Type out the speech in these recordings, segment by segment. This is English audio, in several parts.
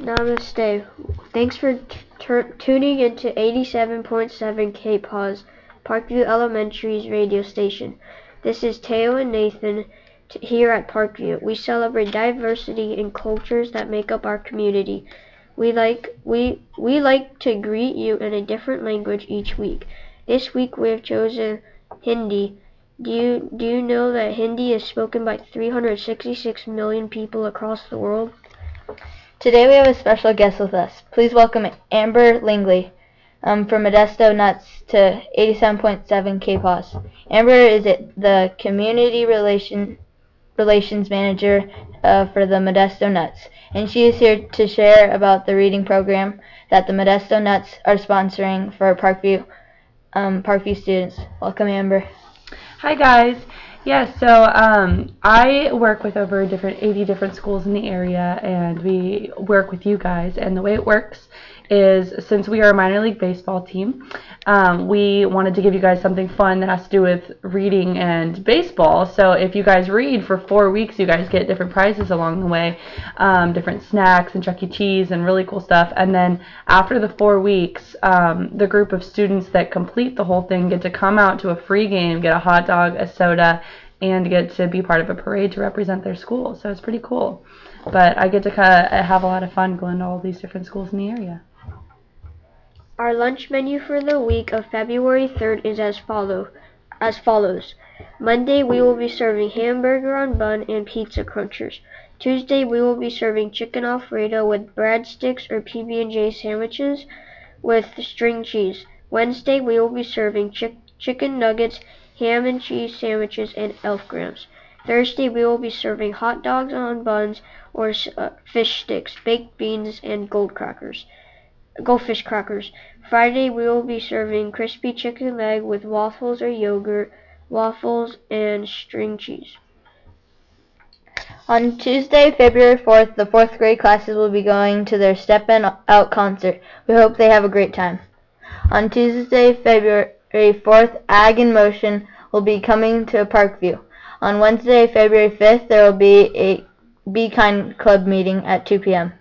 Namaste. Thanks for tuning into 87.7 KPAWZ, Parkview Elementary's radio station. This is Teo and Nathan here at Parkview. We celebrate diversity in cultures that make up our community. We like we we like to greet you in a different language each week. This week we have chosen Hindi. Do you do you know that Hindi is spoken by 366 million people across the world? Today we have a special guest with us. Please welcome Amber Lingley um, from Modesto Nuts to 87.7 KPAWZ. Amber is the Community Relation, Relations Manager uh, for the Modesto Nuts, and she is here to share about the reading program that the Modesto Nuts are sponsoring for Parkview um, Parkview students. Welcome, Amber. Hi, guys. Yes, so um, I work with over different 80 different schools in the area, and we work with you guys. And the way it works is since we are a minor league baseball team, um, we wanted to give you guys something fun that has to do with reading and baseball. So if you guys read for four weeks, you guys get different prizes along the way, um, different snacks and Chuck E. Cheese and really cool stuff. And then after the four weeks, um, the group of students that complete the whole thing get to come out to a free game, get a hot dog, a soda, and get to be part of a parade to represent their school. So it's pretty cool. But I get to kind of have a lot of fun going to all these different schools in the area. Our lunch menu for the week of February 3rd is as follow as follows. Monday we will be serving hamburger on bun and pizza crunchers. Tuesday we will be serving chicken alfredo with breadsticks or PB&J sandwiches with string cheese. Wednesday we will be serving chi- chicken nuggets, ham and cheese sandwiches and elf grams. Thursday we will be serving hot dogs on buns or uh, fish sticks, baked beans and gold crackers goldfish crackers. Friday we will be serving crispy chicken leg with waffles or yogurt, waffles, and string cheese. On Tuesday, February 4th, the fourth grade classes will be going to their Step In Out concert. We hope they have a great time. On Tuesday, February 4th, Ag in Motion will be coming to Parkview. On Wednesday, February 5th, there will be a Be Kind Club meeting at 2 p.m.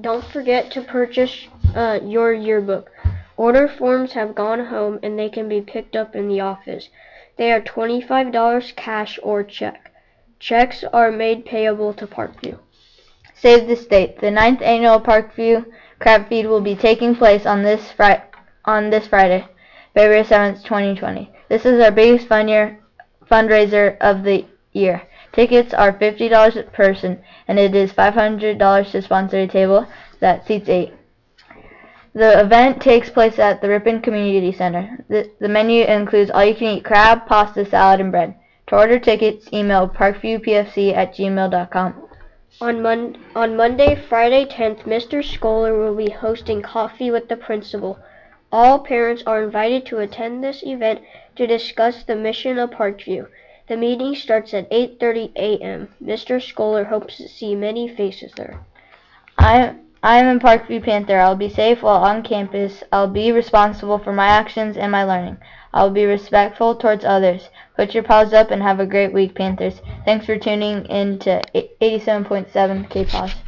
Don't forget to purchase uh, your yearbook. Order forms have gone home and they can be picked up in the office. They are $25 cash or check. Checks are made payable to Parkview. Save the state. The ninth annual Parkview Crab Feed will be taking place on this Friday, on this Friday, February 7th, 2020. This is our biggest fun year, fundraiser of the year. Tickets are $50 per person, and it is $500 to sponsor a table that seats eight. The event takes place at the Ripon Community Center. The, the menu includes all-you-can-eat crab, pasta, salad, and bread. To order tickets, email parkviewpfc at gmail.com. On, Mon- on Monday, Friday 10th, Mr. Scholar will be hosting Coffee with the Principal. All parents are invited to attend this event to discuss the mission of Parkview. The meeting starts at 8:30 a.m. Mr. Scholar hopes to see many faces there. I I am a Parkview Panther. I'll be safe while on campus. I'll be responsible for my actions and my learning. I'll be respectful towards others. Put your paws up and have a great week, Panthers. Thanks for tuning in to 87.7 KPAWZ.